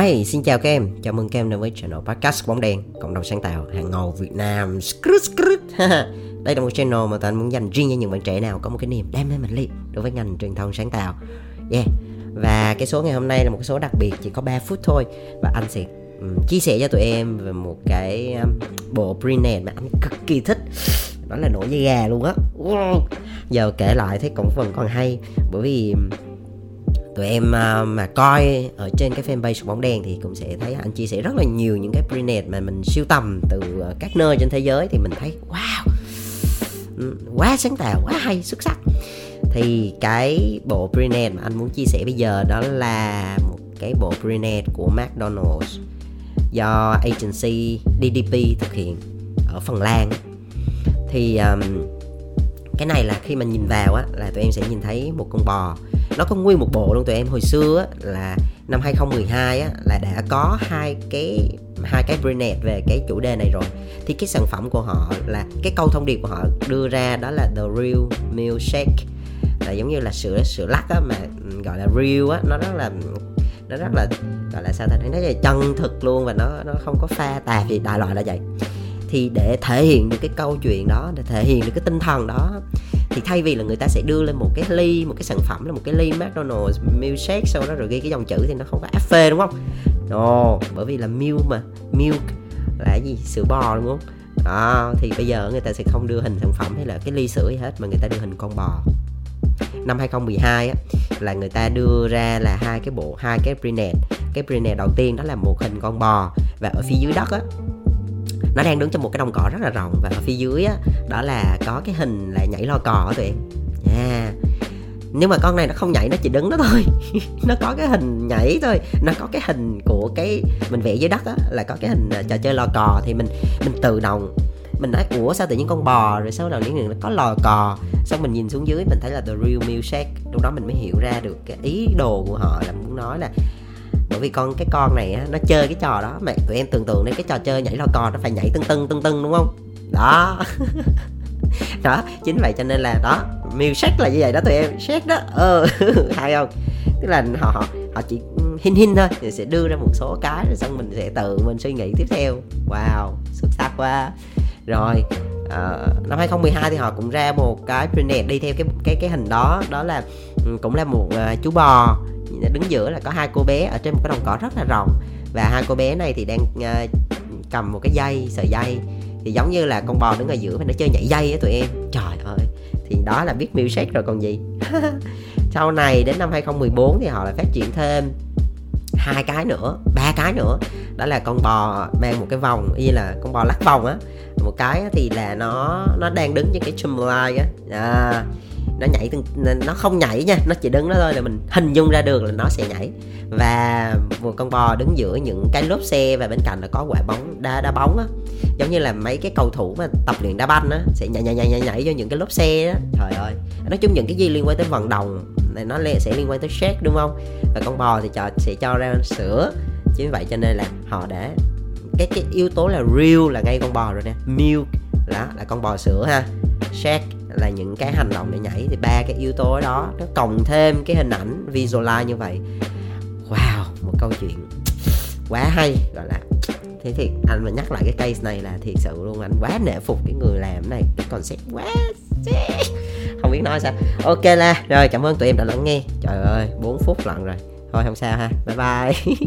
Hi, xin chào các em, chào mừng các em đến với channel podcast bóng đen, cộng đồng sáng tạo hàng ngầu Việt Nam. Skrut, skrut. Đây là một channel mà tôi muốn dành riêng cho những bạn trẻ nào có một cái niềm đam mê mạnh liệt đối với ngành truyền thông sáng tạo. Yeah. Và cái số ngày hôm nay là một cái số đặc biệt chỉ có 3 phút thôi và anh sẽ um, chia sẻ cho tụi em về một cái um, bộ prenet mà anh cực kỳ thích. Đó là nổi da gà luôn á. Wow. Giờ kể lại thấy cũng vẫn còn hay bởi vì tụi em uh, mà coi ở trên cái fanpage bóng đen thì cũng sẽ thấy anh chia sẻ rất là nhiều những cái prenet mà mình siêu tầm từ uh, các nơi trên thế giới thì mình thấy wow quá sáng tạo quá hay xuất sắc. Thì cái bộ prenet mà anh muốn chia sẻ bây giờ đó là một cái bộ prenet của McDonald's do agency DDP thực hiện ở Phần Lan. Thì um, cái này là khi mà nhìn vào á là tụi em sẽ nhìn thấy một con bò nó có nguyên một bộ luôn tụi em. Hồi xưa á, là năm 2012 á, là đã có hai cái hai cái brand về cái chủ đề này rồi. Thì cái sản phẩm của họ là cái câu thông điệp của họ đưa ra đó là the real milkshake. Là giống như là sữa sữa lắc á mà ừ, gọi là real á nó rất là nó rất là gọi là sao ta nó là chân thực luôn và nó nó không có pha tạp gì đại loại là vậy. Thì để thể hiện được cái câu chuyện đó để thể hiện được cái tinh thần đó thì thay vì là người ta sẽ đưa lên một cái ly một cái sản phẩm là một cái ly McDonald's milkshake sau đó rồi ghi cái dòng chữ thì nó không có áp phê đúng không? No bởi vì là milk mà milk là cái gì? Sữa bò đúng không? Đó thì bây giờ người ta sẽ không đưa hình sản phẩm hay là cái ly sữa gì hết mà người ta đưa hình con bò. Năm 2012 á, là người ta đưa ra là hai cái bộ hai cái brinet cái brinet đầu tiên đó là một hình con bò và ở phía dưới đất á nó đang đứng trong một cái đồng cỏ rất là rộng và ở phía dưới á, đó là có cái hình là nhảy lo cò á tụi em. À, Nha nhưng mà con này nó không nhảy, nó chỉ đứng đó thôi. Nó có cái hình nhảy thôi. Nó có cái hình của cái mình vẽ dưới đất á, là có cái hình à, trò chơi lò cò thì mình mình tự động, mình nói, ủa, sao tự nhiên con bò, rồi sau đầu những người nó có lò cò? Xong mình nhìn xuống dưới, mình thấy là the real milkshake. Lúc đó mình mới hiểu ra được cái ý đồ của họ là muốn nói là bởi vì con cái con này á nó chơi cái trò đó mẹ tụi em tưởng tượng đến cái trò chơi nhảy lò cò nó phải nhảy tưng tưng tưng tưng đúng không? Đó. Đó chính vậy cho nên là đó milkshake là như vậy đó tụi em xét đó. Ờ hay không? Tức là họ họ họ chỉ hin hin thôi thì sẽ đưa ra một số cái rồi xong mình sẽ tự mình suy nghĩ tiếp theo. Wow xuất sắc quá. Rồi uh, năm 2012 thì họ cũng ra một cái trend đi theo cái cái cái hình đó đó là cũng là một uh, chú bò đứng giữa là có hai cô bé ở trên một cái đồng cỏ rất là rộng. Và hai cô bé này thì đang uh, cầm một cái dây sợi dây. Thì giống như là con bò đứng ở giữa và nó chơi nhảy dây á tụi em. Trời ơi thì đó là biết milkshake rồi còn gì. Sau này đến năm 2014 thì họ lại phát triển thêm hai cái nữa ba cái nữa. Đó là con bò mang một cái vòng như là con bò lắc vòng á. Một cái thì là nó nó đang đứng trên cái chumline á. À, nó nhảy từng nó không nhảy nha nó chỉ đứng đó thôi là mình hình dung ra được là nó sẽ nhảy. Và một con bò đứng giữa những cái lốp xe và bên cạnh là có quả bóng đá đá bóng á. Giống như là mấy cái cầu thủ mà tập luyện đá banh á sẽ nhảy nhảy nhảy nhảy, nhảy vô những cái lốp xe á. Trời ơi nói chung những cái gì liên quan tới vận động này nó sẽ liên quan tới shake đúng không? Và con bò thì cho sẽ cho ra sữa. Chính vậy cho nên là họ đã cái cái yếu tố là real là ngay con bò rồi nè. Milk là là con bò sữa ha. Shake là những cái hành động để nhảy. Thì ba cái yếu tố đó, nó cộng thêm cái hình ảnh visualize như vậy. Wow, một câu chuyện quá hay, gọi là, thế thì anh mà nhắc lại cái case này là thiệt sự luôn, anh quá nể phục cái người làm này, cái concept quá không biết nói sao. Ok la, rồi cảm ơn tụi em đã lắng nghe. Trời ơi 4 phút lận rồi. Thôi không sao ha, bye bye.